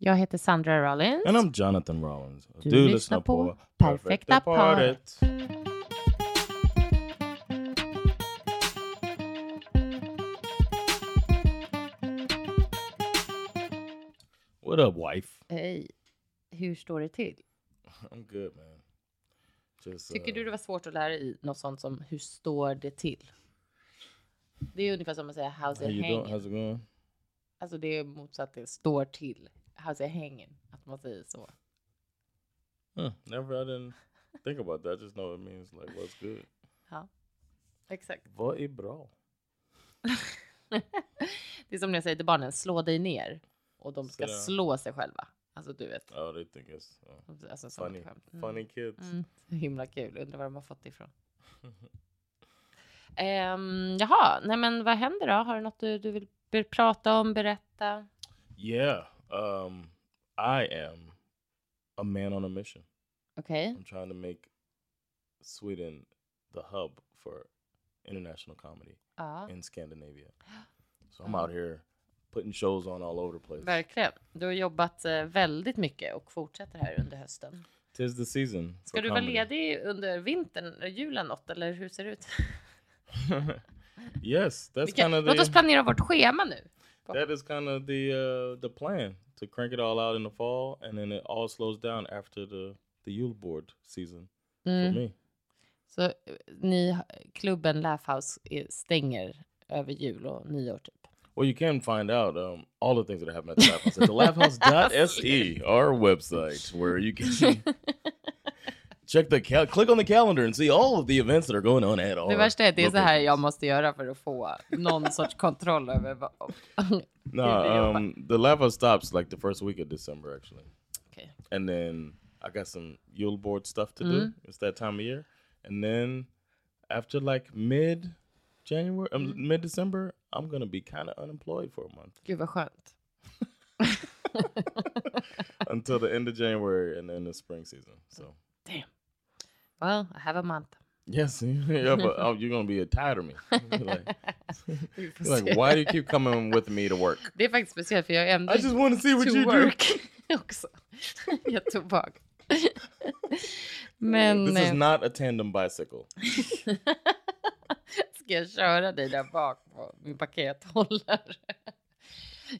Jag heter Sandra Rollins. And I'm Jonathan Rollins. Du lyssnar på Perfekta paret. What up, wife? Hej. Hur står det till? I'm good, man. Just, Tycker uh, du det var svårt att lära dig något sånt som hur står det till? Det är ungefär som att säga how's How it hanging? How's it going? Alltså det är motsatt till står till. How's it hanging? Att man säger så. Huh, never, I didn't think about that. I just know it means like what's good. Ja, exakt. Vad är bra? det är som när jag säger till barnen, slå dig ner. Och de ska Sådär. slå sig själva. Alltså du vet. They think it's uh, Alltså, funny. Mm. Funny kids. Mm, himla kul. Undrar var de har fått det ifrån. um, jaha, nej men vad händer då? Har du något du, du vill prata om, berätta? Yeah. Um, I am a man on a mission. Okej. I'm trying to make Sweden the hub for international comedy Ja, in Scandinavia. So I'm out here putting shows on all over the place. verkligen. Du har jobbat eh, väldigt mycket och fortsätter här under hösten. Tis the season. Ska du vara comedy. ledig under vintern, julen något, eller hur ser det ut? yes, that's Vi kan, kind of låt oss the planera vårt schema nu. That is kind of the uh, the plan to crank it all out in the fall, and then it all slows down after the the Yule board season Mm. for me. Så eh, ni, klubben Laugh House är- stänger över jul och nyår typ? Well, you can find out um, all the things that happen at the Laugh House at thelaughhouse.se, our website, where you can check the cal- click on the calendar and see all of the events that are going on at all. Det värsta är att det är så här jag måste göra för att få någon sorts kontroll över vad... No, hur vi jobbar. um, the House stops like the first week of December, actually. Okej. and then I got some Yule board stuff to Mm-hmm. do. It's that time of year, and then after like mid January, um, Mm-hmm. mid December, I'm gonna be kind of unemployed for a month Gud vad skönt. until the end of January and then the spring season. So Damn. Well, I have a month. yes, yeah, but oh, you're gonna be tired of me. Like, like, why do you keep coming with me to work? Det är faktiskt speciellt för jag är ändå I just want to see what to you do. work också. jag tog bak. Men This is eh, not a tandem bicycle. ska jag köra dig där bak på min pakethållare?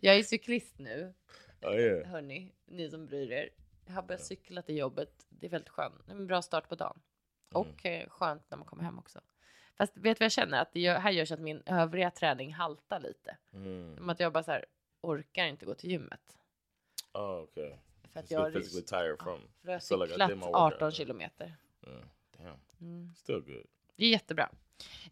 jag är cyklist nu. Oh yeah. Hörni, ni som bryr er. Jag har börjat cykla till jobbet. Det är väldigt skönt. En bra start på dagen. Och eh, skönt när man kommer hem också. Fast vet du vad jag känner? Att det gör, här görs att min övriga träning haltar lite. Mm. Som att jag bara så här, orkar inte gå till gymmet. Oh, okay. För att Just jag physically tired from. för jag har like cyklat workout. 18 kilometer. Yeah. Damn. Mm. Still good. Det är jättebra.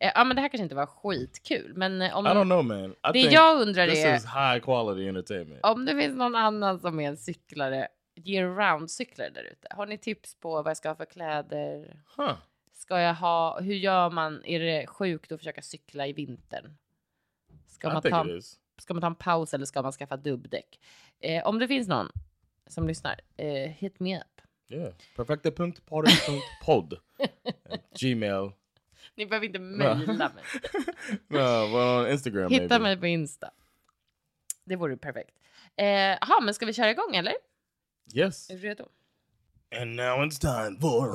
Eh, ja, men det här kanske inte var skitkul, men eh, om, I don't know, man. I det jag undrar this är is high quality entertainment. om det finns någon annan som är en cyklare, year round cyklare där ute. Har ni tips på vad jag ska ha för kläder? Huh. Ska jag ha, hur gör man? Är det sjukt att försöka cykla i vintern? Ska I man, ta, ska man ta en paus eller ska man skaffa dubbdäck? Eh, om det finns någon som lyssnar, eh, hit me up. Yeah. Perfekta.party.podd. At Gmail. Ni behöver inte mejla mig. no, well, Instagram Hitta maybe. mig på Insta. Det vore perfekt. Jaha, men ska vi köra igång eller? Yes. Är du redo? And now it's time for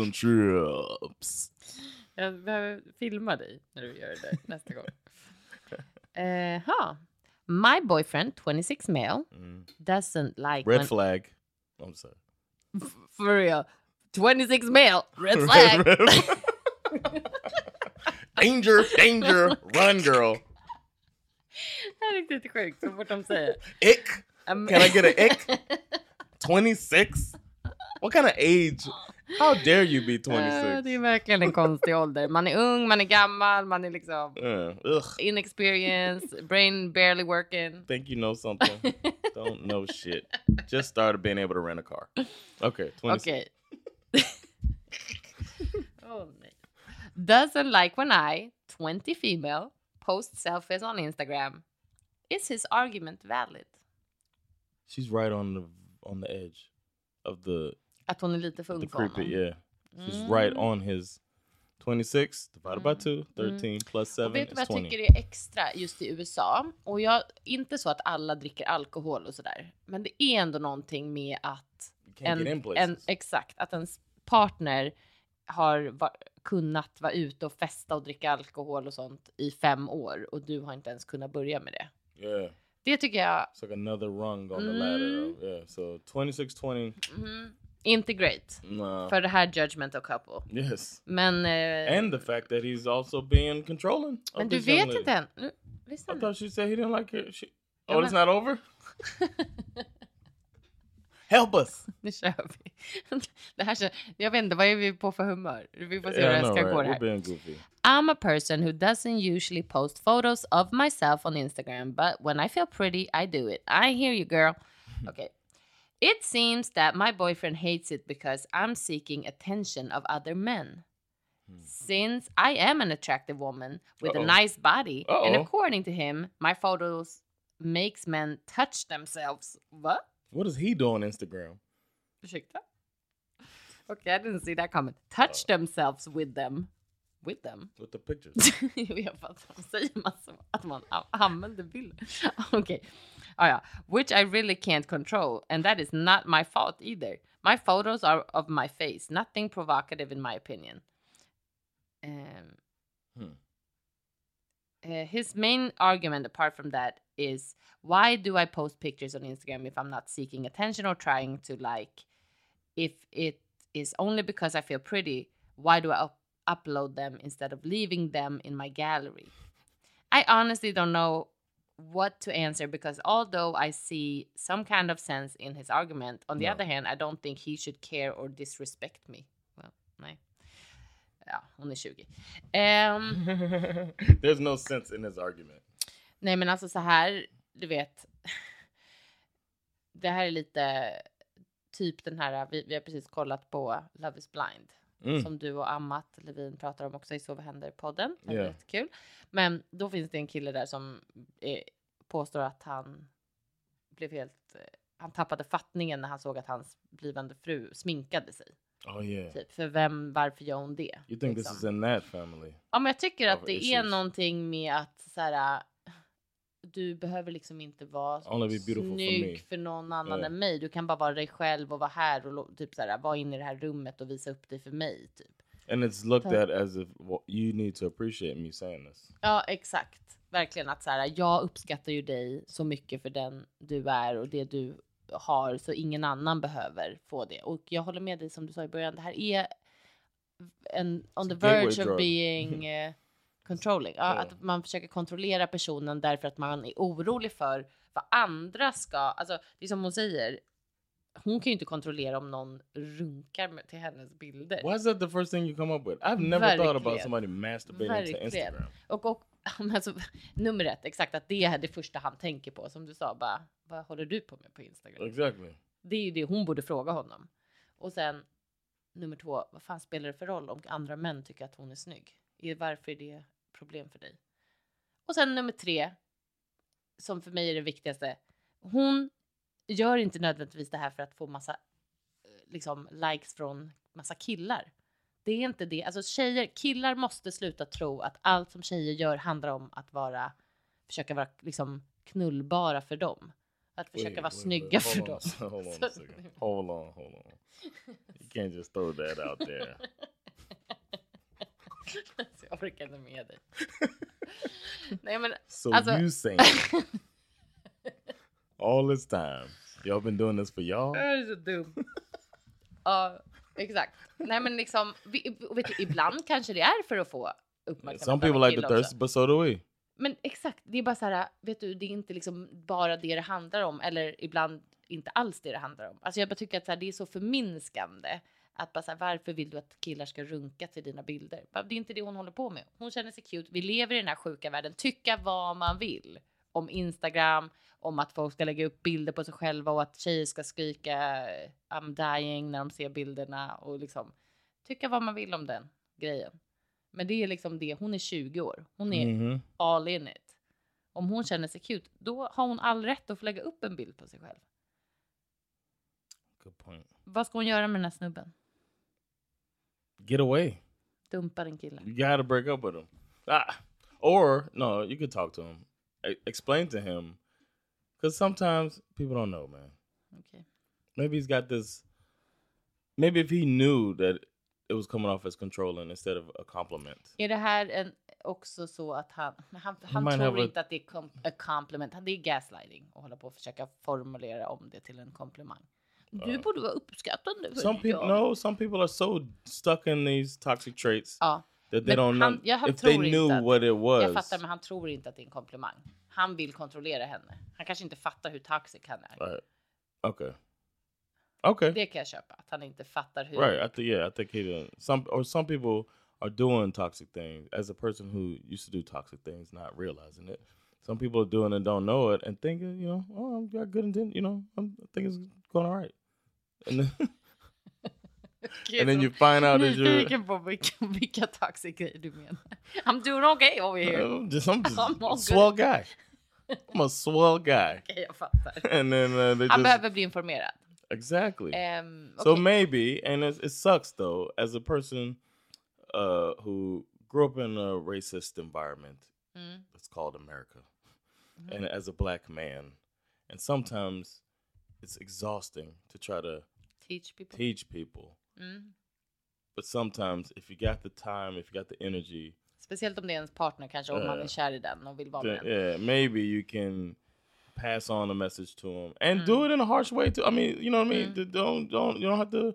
relationships. Jag behöver filma dig när du gör det där nästa gång. Eh, Jaha. My boyfriend, 26 male, mm. doesn't like Red when- flag. I'm sorry. For real. 26 male, red flag. Red flag. danger, danger, run girl. Är riktigt sjukt så fort de säger. Ick. Um, Can I get an ick? 26? What kind of age? How dare you be 26? Eh, Det är verkligen en konstig ålder. Man är ung, man är gammal, man är liksom Uh, inexperienced, brain barely working. Think you know something? Don't know shit. Just started being able to rent a car. Okay, 26. Okej. oh, nej. Doesn't like when I, 20 female, post selfies on Instagram. Is his argument valid? She's right on the on the edge of the Att hon är lite för the ung för creepy. honom. Yeah, she's Mm. right on his 26 divided by 2, 13 plus 7 Och vet du is vad jag 20. tycker är extra just i USA? Och jag, inte så att alla dricker alkohol och sådär, men det är ändå någonting med att en, en, exakt, att ens partner har va, kunnat vara ute och festa och dricka alkohol och sånt i fem år och du har inte ens kunnat börja med det. Yeah, Det tycker jag it's like another rung on the ladder. Mm. Of, yeah, so 26, 20. mm, inte great Nah. för det här judgmental couple. Yes. Men, eh, And the fact that he's also being controlling. of men du vet lady. inte än. Nu, I thought she said he didn't like it. She, Ja, oh, it's men- not over? Help us. Nu kör vi. Det här, kör- jag vet inte, vad är vi på för humör? Vi får se Yeah, det här ska right? gå. Här. I'm a person who doesn't usually post photos of myself on Instagram, but when I feel pretty, I do it. I hear you, girl. Okay. It seems that my boyfriend hates it because I'm seeking attention of other men. Hmm. Since I am an attractive woman with Uh-oh. a nice body, and Uh-oh. according to him, my photos makes men touch themselves. What? What does he do on Instagram? Ursäkta? Okay, I didn't see that comment. Touch themselves with them. With them? With the pictures. jag fattar, de säger massor att man använder bilder. Okej. Ah, ja. Which I really can't control and that is not my fault either. My photos are of my face, nothing provocative in my opinion. Um, Hmm. Uh, his main argument apart from that is why do I post pictures on Instagram if I'm not seeking attention or trying to like if it is only because I feel pretty, why do I up- upload them instead of leaving them in my gallery? I honestly don't know what to answer because although I see some kind of sense in his argument, on the No. other hand, I don't think he should care or disrespect me. Well, nej. Ja, hon är 20. Ehm, There's no sense in his argument. Nej men alltså så här, du vet. Det här är lite typ den här, vi, vi har precis kollat på Love is blind. Mm. Som du och Amat Levin pratar om också i Så vad händer-podden. Det är Ja. jättekul. Men då finns det en kille där som eh, påstår att han blev helt, eh, han tappade fattningen när han såg att hans blivande fru sminkade sig. Oh yeah. Typ. För vem, varför gör hon det? You think this liksom? is in that family? Ja, men jag tycker att det är issues. någonting med att så här, du behöver liksom inte vara snygg me. för någon annan Ja. än mig. Du kan bara vara dig själv och vara här och typ så här, vara inne i det här rummet och visa upp dig för mig. Typ. And it's looked So- at as if well, you need to appreciate me saying this. Ja, exakt. Verkligen att så här, jag uppskattar ju dig så mycket för den du är och det du har så ingen annan behöver få det. Och jag håller med dig som du sa i början. Det här är en on the verge of being eh, controlling. Ja. Att man försöker kontrollera personen därför att man är orolig för vad andra ska. Alltså, det är som hon säger. Hon kan ju inte kontrollera om någon runkar med, till hennes bilder. Why is that the first thing you come up with? I've never thought about Verkligen. somebody masturbating to Verkligen. Instagram. Och, och alltså, nummer ett, exakt att det är det första han tänker på. Som du sa, bara, vad håller du på med på Instagram? Exactly. Det är ju det hon borde fråga honom. Och sen nummer två, vad fan spelar det för roll om andra män tycker att hon är snygg? Varför är det problem för dig? Och sen nummer tre, som för mig är det viktigaste. Hon gör inte nödvändigtvis det här för att få massa eh, liksom likes från massa killar. Det är inte det. Alltså tjejer, killar måste sluta tro att allt som tjejer gör handlar om att vara, försöka vara liksom knullbara för dem. Att försöka vara Wait, wait, snygga wait. för Hold dem. on, Hold on Så- a second. Hold on, hold on. You can't just throw that out there. Jag orkar inte med dig. Nej men So Alltså- you saying all this time, y'all been doing this for y'all? Jag är så dum. Ja, exakt. Nej men liksom, vi, vet du, ibland kanske det är för att få uppmärksamhet Some people like the thirst, but so do we. Men exakt, det är bara så här, vet du, det är inte liksom bara det det handlar om. Eller ibland inte alls det det handlar om. Alltså jag bara tycker att så här, det är så förminskande. Att bara så här, varför vill du att killar ska runka till dina bilder? Det är inte det hon håller på med. Hon känner sig cute. Vi lever i den här sjuka världen. Tycka vad man vill om Instagram, om att folk ska lägga upp bilder på sig själva och att tjejer ska skrika I'm dying när de ser bilderna och liksom tycka vad man vill om den grejen. Men det är liksom det. Hon är 20 år. Hon är Mhm. all in it. Om hon känner sig cute, då har hon all rätt att få lägga upp en bild på sig själv. Good point. Vad ska hon göra med den här snubben? Get away. Dumpa din kille. You gotta break up with him. Ah. Or no, you could talk to him. E- explain to him, because sometimes people don't know, man. Okej. Maybe he's got this. Maybe if he knew that it was coming off as controlling instead of a compliment. Är det här en, också så att han, han, han might tror have a- inte att det är kom, a compliment. Det är gaslighting och hålla på och försöka formulera om det till en komplimang. Du borde vara uppskattande. Some people no. Some people are so stuck in these toxic traits Ja, that they don't han- know if they knew att- what it was. jag fattar, men han tror inte att det är en komplimang. Han vill kontrollera henne. Han kanske inte fattar hur toxic han är. Right. Okay. Okay. Det kan jag köpa. Att han inte fattar hur. Right. I think yeah. I think he did. Some or some people are doing toxic things as a person who used to do toxic things, not realizing it. Some people are doing it don't know it and thinking, you know, oh, I've got good intent. You know, I'm, I think it's going all right. And then, and then you find out that you're på vilka, vilka toxic du menar. I'm doing okay over here. I'm just, I'm just I'm swell guy. I'm a swell guy. Okej, jag fattar. And then uh, they Han just behöver bli informerad. exactly. Um, So maybe, and it, it sucks though, as a person uh, who grew up in a racist environment, Mm. it's called America, Mm-hmm. and as a black man, and sometimes it's exhausting to try to Teach people. teach people. Mm. But sometimes, if you got the time, if you got the energy, Speciellt om det är ens partner kanske, om man Ja. är kär i den och vill vara med den. yeah, maybe you can pass on a message to them and Mm. do it in a harsh way too. I mean, you know what I mean? D- Don't don't you don't have to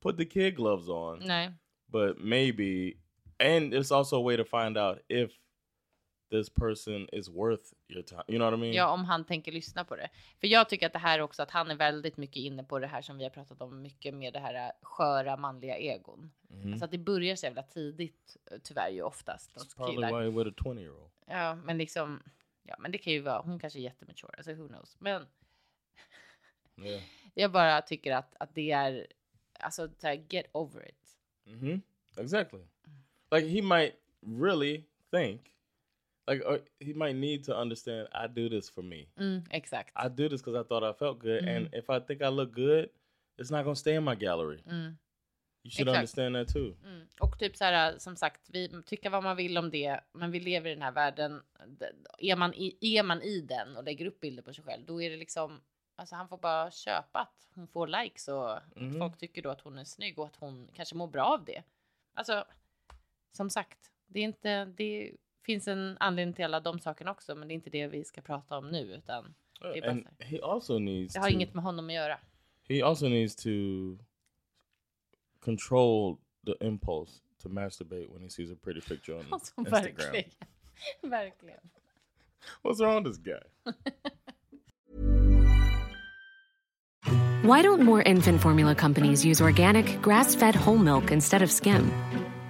put the kid gloves on. Nej. but maybe and it's also a way to find out if this person is worth your time you know what i mean Ja, om han tänker lyssna på det. För jag tycker att det här också, att han är väldigt mycket inne på det här som vi har pratat om mycket med det här äh, sköra manliga egon. Mhm. Alltså att det börjar så jävla tidigt, äh, tyvärr ju oftast hos Probably killar. why with a 20 year old Ja, men liksom, ja, men det kan ju vara, hon kanske är jättemature, alltså who knows. Men yeah jag bara tycker att, att det är, alltså så här, get over it. hmm exactly like he might really think like uh, he might need to understand i do this for me Mm, exakt. i do this because i thought i felt good and Mhm. if i think i look good it's not to stay in my gallery Mm. you should Exact. understand that too Mm. Och typ så här, som sagt, vi tycker vad man vill om det, men vi lever i den här världen. Är man i, är man i den och lägger upp bilder på sig själv, då är det liksom, alltså han får bara köpa att hon får likes och Mhm. folk tycker då att hon är snygg och att hon kanske mår bra av det. Alltså, som sagt, det är inte, det finns en anledning till alla de sakerna också, men det är inte det vi ska prata om nu, utan Det är bara and så här. he also needs det har to inget med honom att göra. He also needs to control the impulse to masturbate when he sees a pretty picture on Alltså, Instagram. verkligen. verkligen. What's wrong with this guy? Why don't more infant formula companies use organic, grass fed whole milk instead of skim?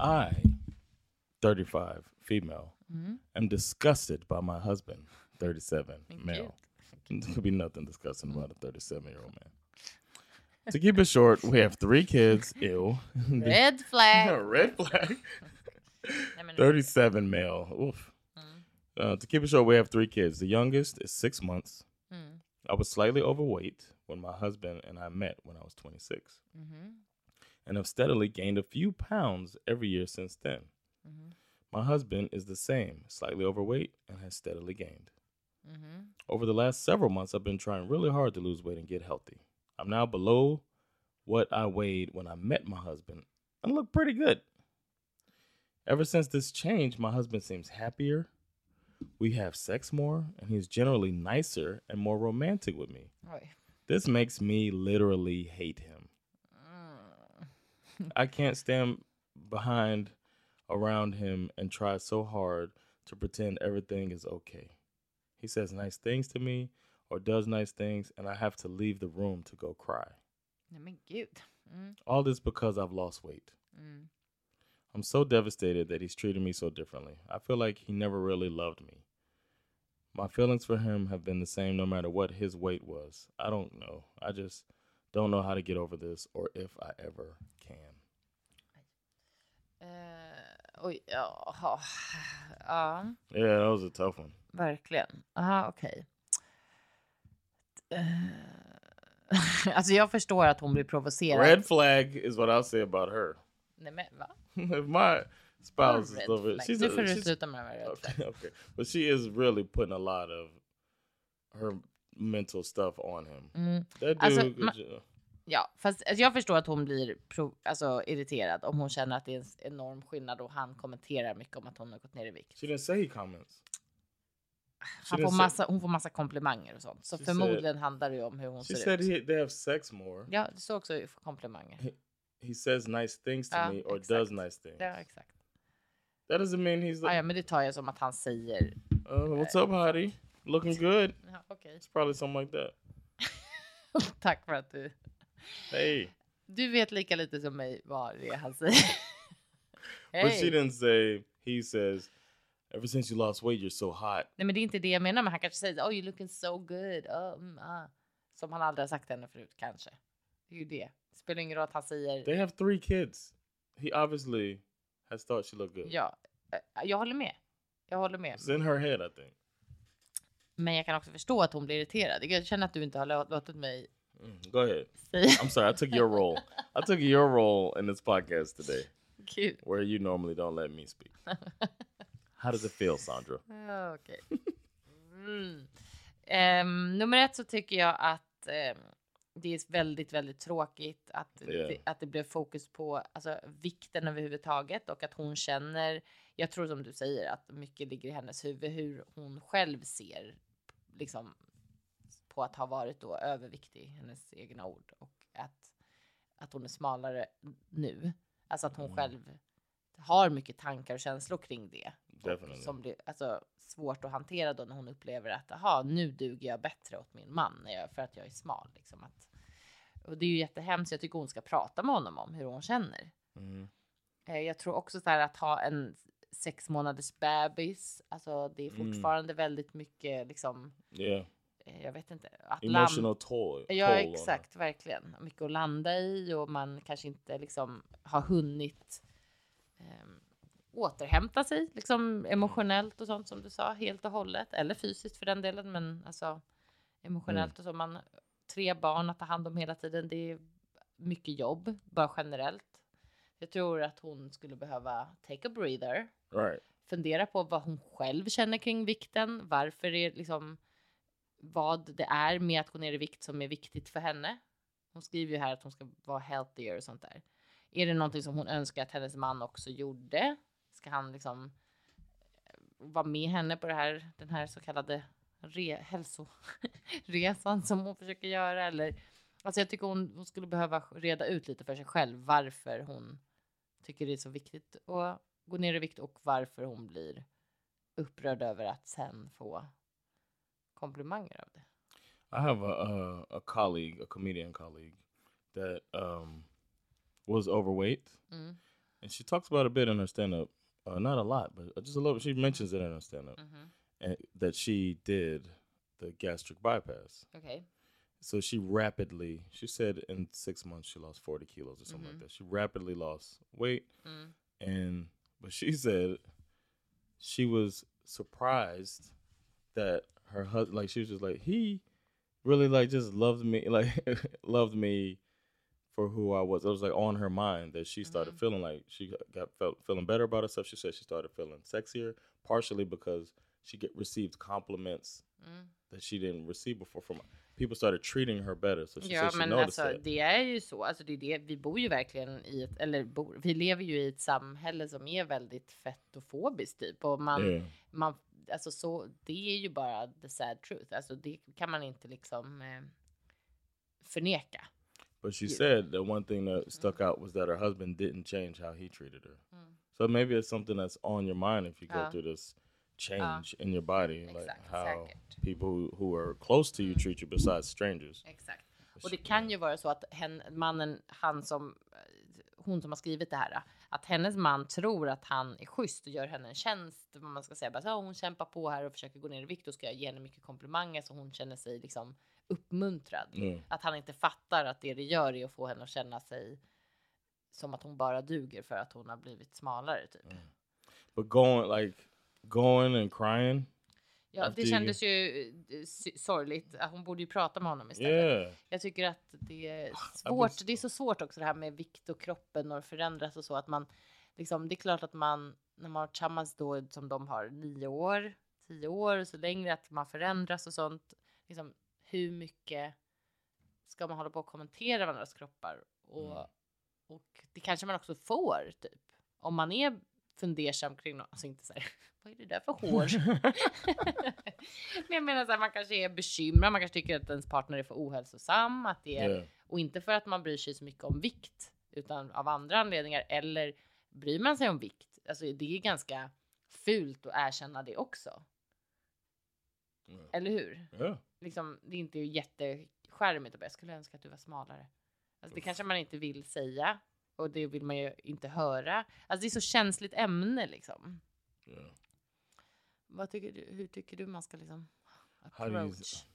I, 35, female, Mm-hmm. am disgusted by my husband 37, Men male. There could be nothing disgusting about a 37 year old man. To keep it short, we have three kids. Ew. Red flag. Red flag. 37 male. Oof. Mm. Uh, to keep it short, we have three kids. The youngest is six months. Mm. I was slightly overweight when my husband and I met when I was 26, Mhm. And have steadily gained a few pounds every year since then. Mhm. My husband is the same, slightly overweight, and has steadily gained. Mhm. Over the last several months, I've been trying really hard to lose weight and get healthy. I'm now below what I weighed when I met my husband and look pretty good. Ever since this change, my husband seems happier. We have sex more, and he's generally nicer and more romantic with me. This makes me literally hate him. I can't stand behind around him and try so hard to pretend everything is okay. He says nice things to me or does nice things, and I have to leave the room to go cry. Nej men gud. Mm. All this because I've lost weight. Mm. I'm so devastated that he's treated me so differently. I feel like he never really loved me. My feelings for him have been the same no matter what his weight was. I don't know. I just don't know how to get over this or if I ever can. Oj, ja. ja. Yeah, that was a tough one. Verkligen. Aha, okej. Eh, alltså jag förstår att hon blir provocerad. Red flag is what I'll say about her. Nej, men, va? if my spouse is over, flag. she's, nu a, får du sluta med de här red flag. okay, okay, but she is really putting a lot of her mental stuff on him. Mm. That dude, Alltså, ma- ju- Ja, fast alltså, jag förstår att hon blir alltså, irriterad om hon känner att det är en enorm skillnad och han kommenterar mycket om att hon har gått ner i vikt. she didn't say he comments. Han didn't får massa, hon får massa komplimanger och sånt. Så She förmodligen handlar det ju om hur hon She ser said ut. he, they have sex more. Ja, det står också komplimanger. He says nice things to Ja, me or exakt. does nice things. Ja, exakt. That doesn't mean he's Ah, like, ja, men det tar jag som att han säger. uh, what's up, hottie? Looking good. Ja, okej. It's probably something like that. Tack för att du... Hey. Du vet lika lite som mig vad det är han säger. But she didn't say, he says, ever since you lost weight, you're so hot. Nej, men det är inte det jag menar. Men han kanske säger oh, you're looking so good. Oh, mm, ah. Som han aldrig har sagt henne förut, kanske. Det är ju det. Det spelar ingen roll att han säger They have three kids. He obviously has thought she looked good. ja. Eh, Jag håller med. Jag håller med. It's in her head, I think. Men jag kan också förstå att hon blir irriterad. Jag känner att du inte har lå- låtit mig Mm, go ahead. I'm sorry, I took your role. I took your role in this podcast today, Gud. where you normally don't let me speak. How does it feel, Sandra? Okej. Mm. Ehm, nummer ett så tycker jag att ehm, det är väldigt, väldigt tråkigt att, Ja. det, att det blev fokus på alltså, vikten överhuvudtaget och att hon känner, jag tror som du säger, att mycket ligger i hennes huvud hur hon själv ser liksom, på att ha varit då överviktig, hennes egna ord, och att, att hon är smalare nu. Alltså att hon Mm. själv har mycket tankar och känslor kring det. Som blir alltså, svårt att hantera då när hon upplever att aha, nu duger jag bättre åt min man för att jag är smal. Liksom att, och det är ju jättehemskt. Jag tycker hon ska prata med honom om hur hon känner. Mhm. Eh, Jag tror också så här att ha en sex månaders bebis. Alltså det är Mm. fortfarande väldigt mycket liksom. Yeah. Eh, Jag vet inte. Att Emotional toll. Ja, toll exakt, verkligen. Mycket att landa i och man kanske inte liksom har hunnit ehm, återhämta sig liksom emotionellt och sånt som du sa helt och hållet eller fysiskt för den delen. Men alltså emotionellt och så man tre barn att ta hand om hela tiden. Det är mycket jobb bara generellt. Jag tror att hon skulle behöva take a breather Right. fundera på vad hon själv känner kring vikten. Varför är liksom vad det är med att gå ner i vikt som är viktigt för henne. Hon skriver ju här att hon ska vara healthier och sånt där. Är det någonting som hon önskar att hennes man också gjorde? Ska han liksom eh, vara med henne på det här, den här så kallade re, hälsoresan som hon försöker göra? Eller, alltså jag tycker hon, hon skulle behöva reda ut lite för sig själv varför hon tycker det är så viktigt att gå ner i vikt och varför hon blir upprörd över att sen få komplimanger av det. I have a uh, a colleague, a comedian colleague, that um was overweight, Mm. and she talks about it a bit in her stand up. Uh, not a lot, but just a little. She mentions it in her stand up, Mhm. and that she did the gastric bypass. Okej. So she rapidly, she said in six months she lost 40 kilos or something like that. She rapidly lost weight. Mm. And, but she said she was surprised that her husband, like, she was just like, he really, like, just loved me, like, loved me for who I was. It was like on her mind that she started feeling like she got- got felt feeling better about herself. She said she started feeling sexier, partially because she get received compliments Mm. that she didn't receive before from people started treating her better. So she Ja, said she men noticed alltså that. det är ju så. Alltså, det är det. Vi bor ju verkligen i ett, eller bor, vi lever ju i ett samhälle som är väldigt fettofobiskt typ. Och man, Yeah. man, alltså så, det är ju bara the sad truth. Alltså det kan man inte liksom eh, förneka. But she said the one thing that stuck out was that her husband didn't change how he treated her. So maybe it's something that's on your mind if you go Ja. through this change in your body, like Exakt, how säkert. people who, who are close to you treat you besides strangers. Exakt. Och det kan ju vara så att hen, mannen, han som, eh, hon som har skrivit det här, att hennes man tror att han är schysst och gör henne en tjänst. Vad man ska säga, bara så, "Ja, hon kämpar på här och försöker gå ner i vikt och ska jag ge henne mycket komplimanger så hon känner sig liksom uppmuntrad. Mm. Att han inte fattar att det det gör är att få henne att känna sig som att hon bara duger för att hon har blivit smalare typ. But going like going and crying, Ja, det you- kändes ju eh, sorgligt. Hon borde ju prata med honom istället. yeah. Jag tycker att det är Ah, svårt. Det är så svårt också det här med vikt och kroppen och förändras och så att man liksom. Det är klart att man när man har tillsammans då som de har nio år, tio år och så längre att man förändras och sånt. Liksom hur mycket ska man hålla på och kommentera varandras kroppar och Mm. och det kanske man också får typ om man är fundersam kring något. Alltså inte så här. Vad är det där för hår? Men jag menar så här, man kanske är bekymrad, man kanske tycker att ens partner är för ohälsosam, att det är, Yeah. och inte för att man bryr sig så mycket om vikt, utan av andra anledningar, eller bryr man sig om vikt? Alltså det är ganska fult att erkänna det också, Yeah. eller hur? Yeah. Liksom, det är inte jätteskärmigt att bara, jag skulle önska att du var smalare. Alltså det kanske man inte vill säga, och det vill man ju inte höra. Alltså det är så känsligt ämne liksom. Yeah. Vad tycker du, hur tycker du man ska liksom approach?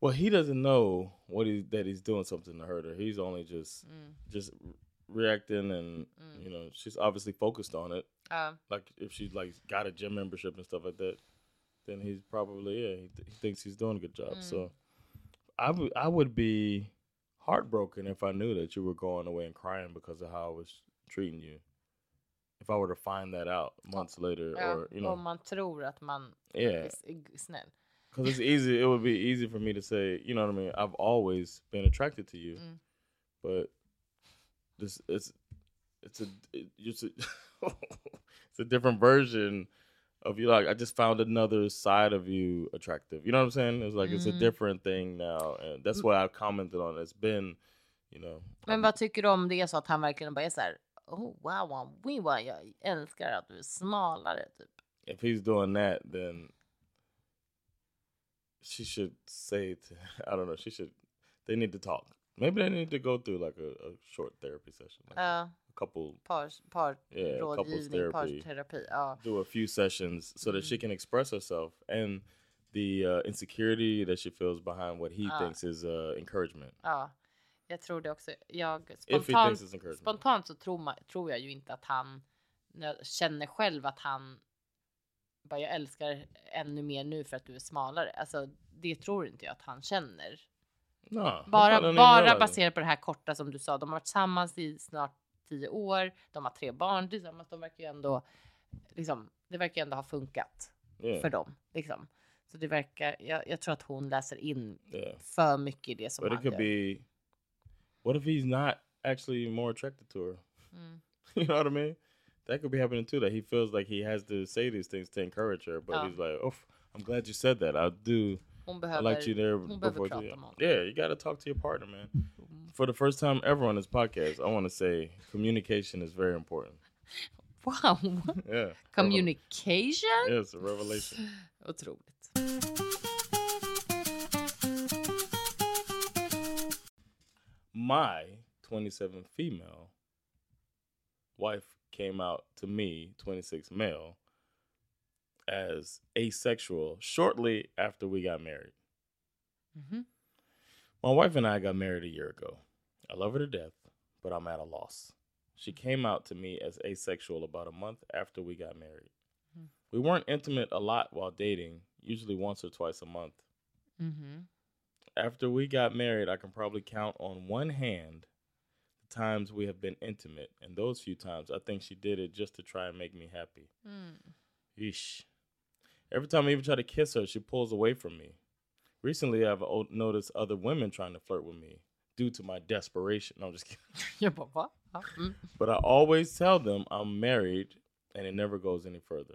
Well, he doesn't know what he that he's doing something to hurt her. He's only just Mm. just reacting, and mm. you know she's obviously focused on it. Ja. Like if she's like got a gym membership and stuff like that, then he's probably yeah he, th- he thinks he's doing a good job. So mm. I would I would be heartbroken if I knew that you were going away and crying because of how I was treating you. If I were to find that out months later, Ja, or you know, om man tror att man yeah, är är snäll. because it's easy. It would be easy for me to say, you know what I mean. I've always been attracted to you, Mm. but this it's it's a it, it's a it's a different version of you. Like I just found another side of you attractive. You know what I'm saying? It's like it's a Mhm. different thing now, and that's what I've commented on. It's been, you know, Men vad tycker du om det så att han verkligen bara är så här, oh wow, we, wow, jag älskar att du är smalare typ. if he's doing that, then she should say to I don't know. She should. They need to talk. Maybe they need to go through like a, a short therapy session, like Ja, a couple, par, par Yeah, couples therapy. parterapi. Ja. do a few sessions so that Mm. she can express herself and the uh, insecurity that she feels behind what he Ah. thinks is uh, encouragement. Ja, jag tror det också. Jag, spontant, spontant så tror, man, tror jag ju inte att han känner själv att han bara jag älskar ännu mer nu för att du är smalare. Alltså det tror inte jag att han känner. Don't Bara, bara baserat på det här korta som du sa. De har varit tillsammans i snart tio år. De har tre barn tillsammans. De verkar ju ändå, liksom, det verkar ju ändå ha funkat Yeah, för dem. Liksom. Så det verkar, jag, jag tror att hon läser in yeah. för mycket i det som But it han could gör. be, what if he's not actually more attracted to her? Mm. you know what I mean? That could be happening too. That he feels like he has to say these things to encourage her, but he's like, "Oh, I'm glad you said that. I do. I liked you there before." too." Yeah, you got to talk to your partner, man. For the first time ever on this podcast, I want to say communication is very important. Wow! Yeah, Communication? Yeah, it's a revelation. Otroligt. My 27 female wife came out to me, 26 male, as asexual shortly after we got married. Mm-hmm. My wife and I got married a year ago. I love her to death, but I'm at a loss. She came out to me as asexual about a month after we got married. Mhm. We weren't intimate a lot while dating, usually once or twice a month. Mhm. After we got married, I can probably count on one hand the times we have been intimate, and those few times I think she did it just to try and make me happy. Mm. Yeesh. Every time I even try to kiss her, she pulls away from me. Recently, I've noticed other women trying to flirt with me due to my desperation. No, I'm just kidding. Bara, va? Mm. But I always tell them I'm married and it never goes any further.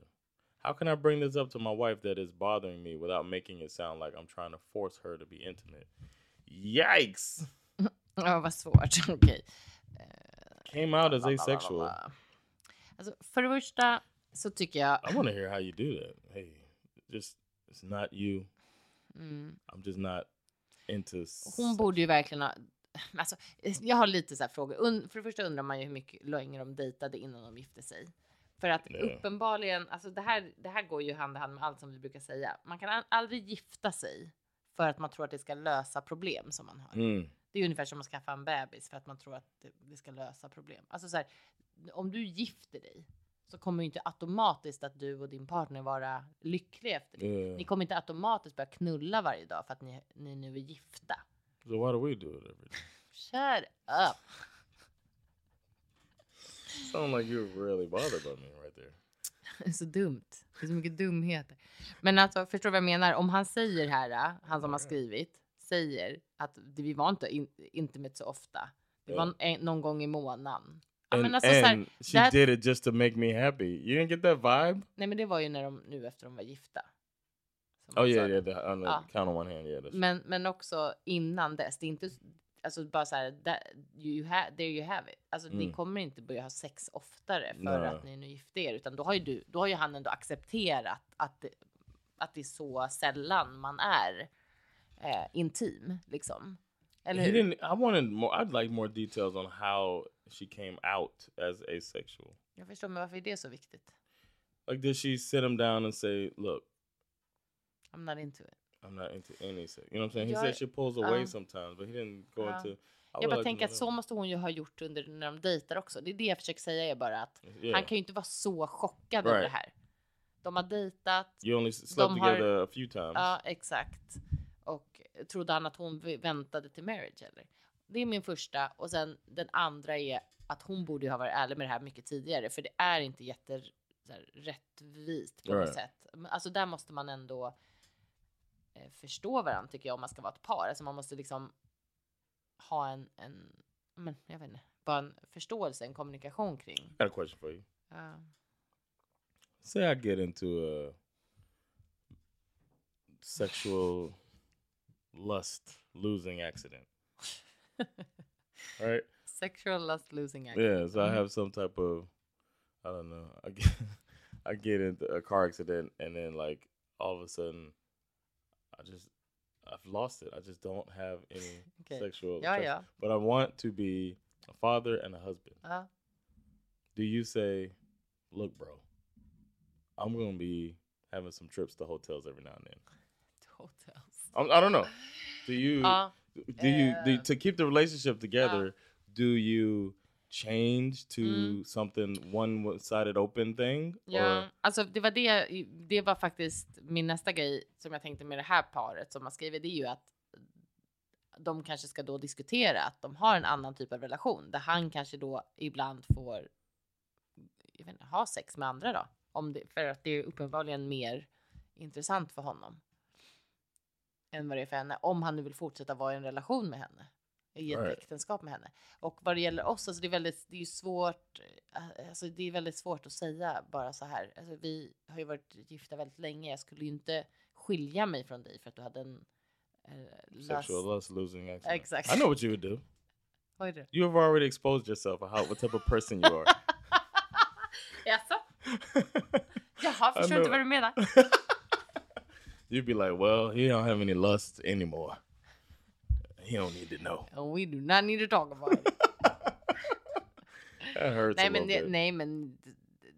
How can I bring this up to my wife that is bothering me without making it sound like I'm trying to force her to be intimate? Yikes! Ja, vad svårt. Okej. Came out as asexual. Alltså, för det första så tycker jag... I want to hear how you do that. Hey, just it's not you. Mm, I'm just not into. hon borde ju verkligen ha... Alltså, jag har lite så här frågor. Un, för det första undrar man ju hur mycket länge de dejtade innan de gifte sig. För att Ja. uppenbarligen, alltså det här, det här går ju hand i hand med allt som vi brukar säga. Man kan al- aldrig gifta sig för att man tror att det ska lösa problem som man har. Mm. Det är ungefär som att skaffa en bebis för att man tror att det, ska lösa problem. Alltså så här, om du gifter dig så kommer ju inte automatiskt att du och din partner vara lyckliga efter det. Yeah. Ni kommer inte automatiskt börja knulla varje dag för att ni, ni nu är gifta. So why do we do it every day? Shut up! Sound like you're really bothered by me right there. Det är så dumt. Det är så mycket dumheter. Men alltså, förstår du vad jag menar? Om han säger här, äh, han som har skrivit, säger att vi var inte in, intimate så ofta. Det var en, någon gång i månaden. Ja, And, men alltså, så här, and she that- did it just to make me happy. You didn't get that vibe? Nej, men det var ju när de, nu efter de var gifta. Oh yeah, yeah. The, on the Ja. count on one hand, yeah. Men, men också innan dess. Det är inte alltså bara så här, that, you ha, there you have it. Alltså ni Mm. kommer inte börja ha sex oftare för Nej. att ni nu gifte er, utan då har ju du, då har ju han ändå accepterat att det, att det är så sällan man är eh, intim, liksom. Eller he hur? didn't. I wanted more. I'd like more details on how she came out as asexual. Jag förstår, men varför är det så viktigt? Like, did she sit him down and say, "Look, I'm not into it. I'm not into any sex"? You know what I'm saying? He Jag- said she pulls away ja. sometimes, but he didn't go Ja. into. I Jag bara like tänker att så måste hon ju ha gjort under när de dejtar också. Det är det jag försöker säga är bara att Yeah. han kan ju inte vara så chockad över Right. det här. De har dejtat, You only slept de har- together a few times. Ja, exakt. Och trodde han att hon väntade till marriage eller? Det är min första och sen den andra är att hon borde ju ha varit ärlig med det här mycket tidigare för det är inte jätte så här, rättvist på något Right. sätt. Alltså där måste man ändå eh, förstå varandra tycker jag om man ska vara ett par. Alltså man måste liksom ha en, en men jag vet inte, bara en förståelse, en kommunikation kring. I got a question for you. Ja. Say I get into a sexual lust losing accident. right? Sexual lust losing act. Yeah, so I have some type of I don't know. I get I get into a car accident and then like all of a sudden I just I've lost it. I just don't have any Okay. sexual Yeah, attraction. ja. But I want to be a father and a husband. Ja. Do you say, "Look, bro, I'm going to be having some trips to hotels every now and then." To hotels. I'm, I don't know. Do you Ja. do you do, to keep the relationship together? Uh-huh. Do you change to Mm. something one-sided open thing? Ja, Or, alltså det var det. Det var faktiskt min nästa grej som jag tänkte med det här paret som har skrivit. Det är ju att de kanske ska då diskutera att de har en annan typ av relation där han kanske då ibland får inte, ha sex med andra då. Om det, för att det är uppenbarligen mer intressant för honom. Än vad det är för henne. Om han nu vill fortsätta vara i en relation med henne. I ett Right. äktenskap med henne. Och vad det gäller oss, alltså det är väldigt, det är ju svårt. eh, Alltså det är väldigt svårt att säga bara så här. Alltså vi har ju varit gifta väldigt länge. Jag skulle ju inte skilja mig från dig för att du hade en lust. sexual lust losing accident. Exakt. I know what you would do. Är det? You have already exposed yourself of how what type of person you are. Jaså? Jaha, förstår inte vad du menar. You'd be like, well, he don't have any lust anymore. He don't need to know. And we do not need to talk about it. That hurts nej, a men det, bit. nej, men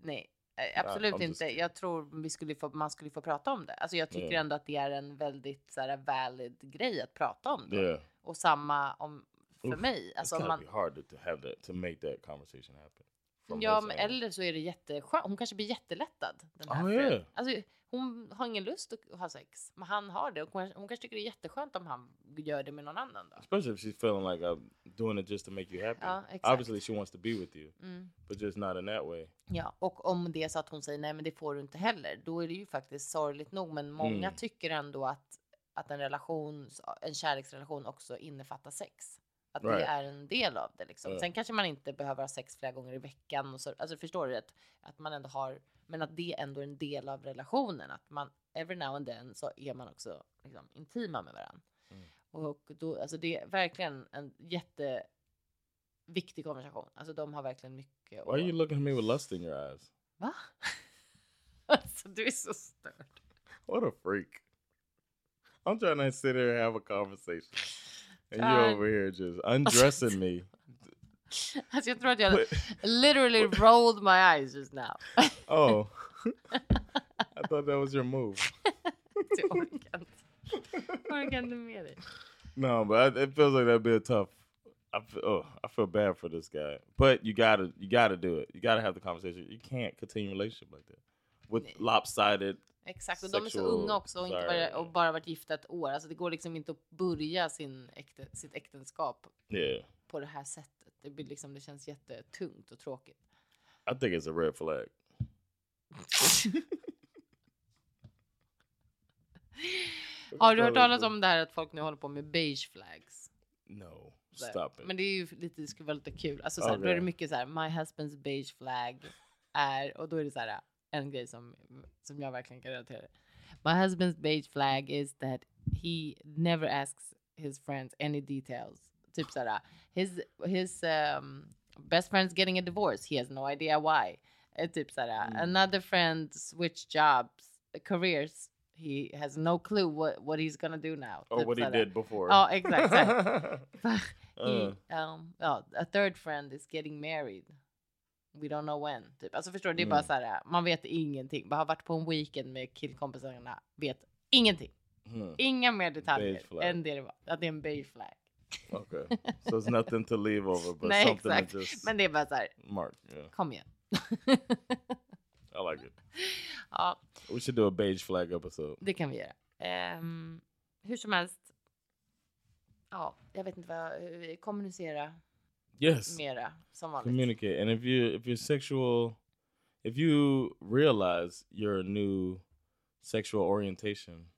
nej. Absolut I'm just inte. kidding. Jag tror vi skulle få, man skulle få prata om det. Alltså jag tycker Yeah. ändå att det är en väldigt så här, valid grej att prata om det. Yeah. Och samma om för Oof, mig. It's Alltså gotta man, be hard to, have that to make that conversation happen. ja, men, eller så är det jätteskönt. Hon kanske blir jättelättad. Den här Oh, yeah. alltså, hon har ingen lust att ha sex, men han har det. Och hon, hon kanske tycker det är jätteskönt om han gör det med någon annan då. Especially if she's feeling like I'm doing it just to make you happy. Ja, exakt. Obviously, she wants to be with you, Mm. but just not in that way. Ja, och om det är så att hon säger nej, men det får du inte heller, då är det ju faktiskt sorgligt nog. Men många Mm. tycker ändå att, att en relation, en kärleksrelation också innefattar sex. Att det Right. är en del av det liksom. Ja. Sen kanske man inte behöver ha sex flera gånger i veckan och så. Alltså förstår du att, att man ändå har, men att det ändå är en del av relationen. Att man every now and then så är man också liksom, intima med varandra. Mm. Och då, alltså det är verkligen en jätteviktig konversation. Alltså de har verkligen mycket. Why are you looking at me with lust in your eyes? Va? alltså du är så störd. What a freak! I'm trying to sit here and have a conversation, and you're over here just undressing me. Alltså jag tror att jag literally rolled my eyes just now. Oh, I thought that was your move. jag orkar inte. Orkar inte med dig. No, but I, it feels like that'd be a tough. I feel, oh, I feel bad for this guy, but you gotta, you gotta do it. You gotta have the conversation. You can't continue a relationship like that with Nej. lopsided. Exakt, och de är så unga också och, inte bara, och bara varit gifta ett år. Alltså det går liksom inte att börja sin äkte, sitt äktenskap Yeah, på det här sättet. Det, blir liksom, det känns jättetungt och tråkigt. I think it's a red flag. Har du hört talas om det här att folk nu håller på med beige flags? No, Så stop it. Men det är ju lite, det skulle vara lite kul. Alltså så här, då är det mycket så här, my husband's beige flag är, och då är det så här en grej som, som jag verkligen kan relatera till. My husband's beige flag is that he never asks his friends any details. Typ så här, his, his um, best friend's getting a divorce, he has no idea why. Typ så här, Mm. another friend switched jobs, careers, he has no clue what, what he's gonna do now. or Typ what så he did before. Ja, exakt. så här. Uh. He, um, ja, a third friend is getting married. We don't know when. Typ. Alltså förstår du, det är bara Mm. så här, man vet ingenting. Bara har varit på en weekend med killkompisarna, vet ingenting. Hmm. Inga mer detaljer än det det var. Att det är en beige flag. Okay, so it's nothing to leave over, but Nej, something exakt. to just Men det är bara så här, mark. Yeah, kom igen. I like it. ja, We should do a beige flag episode. det kan vi göra. Ehm, hur som helst. Ja, jag vet inte vad, jag- kommunicera Yes. mera som vanligt. communicate and if you if you're sexual if you realize your new sexual orientation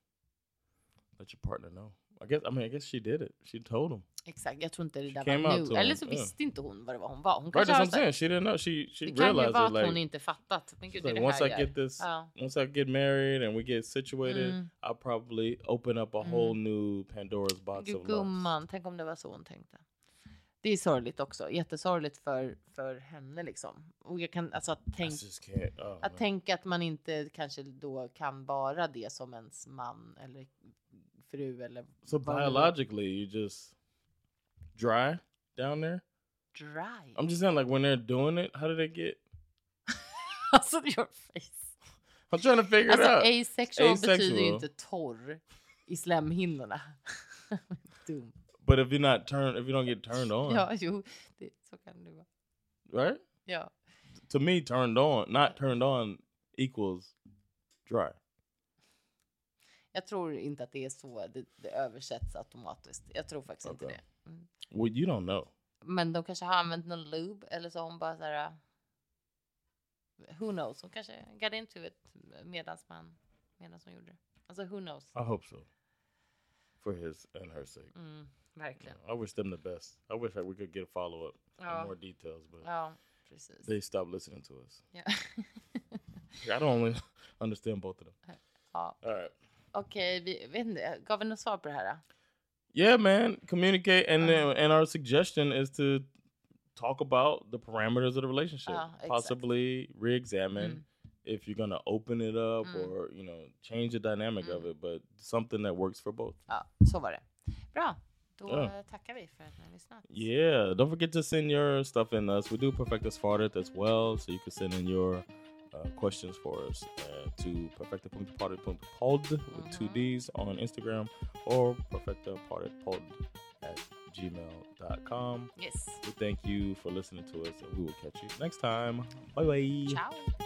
let your partner know i guess i mean i guess she did it she told him Exakt, jag tror inte det She där var nu. Eller him, så yeah. visste inte hon vad det var hon var. Hon right kanske that's what i'm saying she didn't know she she Det kan ju vara att hon like, inte fattat. Men gud, like det once i get this Ja. once i get married and we get situated Mm. i'll probably open up a whole new pandora's box Gud, of gumman, tänk om det var så hon tänkte. Det är sorgligt också. Jättesorgligt för, för henne liksom. Och jag kan, alltså att, tänk, oh, att man. tänka att man inte kanske då kan vara det som ens man eller fru eller so vad det nu- biologically you just dry down there dry. i'm just saying like when they're doing it how do they get alltså your face. i'm trying to figure Alltså it out asexual, betyder ju Asexual. inte torr i slemhinnorna. Dum. But if you're not turned, if you don't get turned on, Ja, jo, det, så kan det vara. right? Ja. To me, turned on, not turned on, equals dry. Jag tror inte att det är så det, det översätts automatiskt. Jag tror faktiskt inte Okej. det. Mm. Well, you don't know. Men de kanske har använt någon lube eller så hon bara så här. uh, Who knows? Hon kanske got into it medans man medans hon gjorde det. Alltså who knows? I hope so. For his and her sake. Mm, verkligen. I wish them the best. I wish that we could get a follow up Ja. and more details, but Ja, precis. they stopped listening to us. Ja. I don't understand both of them. ja. All right. Okej, vi vet inte. Gav vi något svar på det här? då? Yeah, man. Communicate, and Uh-huh. and our suggestion is to talk about the parameters of the relationship. Exact. Possibly re-examine Mm. if you're gonna open it up Mm. or you know change the dynamic of Mm. it, but something that works for both. Ja, så var det. Bra, då eh, tackar vi för att ni har lyssnat. Yeah, don't forget to send your stuff in us. We do Perfectus Fartet as well, so you can send in your uh, questions for us uh, to perfecta.partypod with two D's on Instagram or perfectapartypod at gmail.com. Yes. We thank you for listening to us and we will catch you next time. Bye bye. Ciao.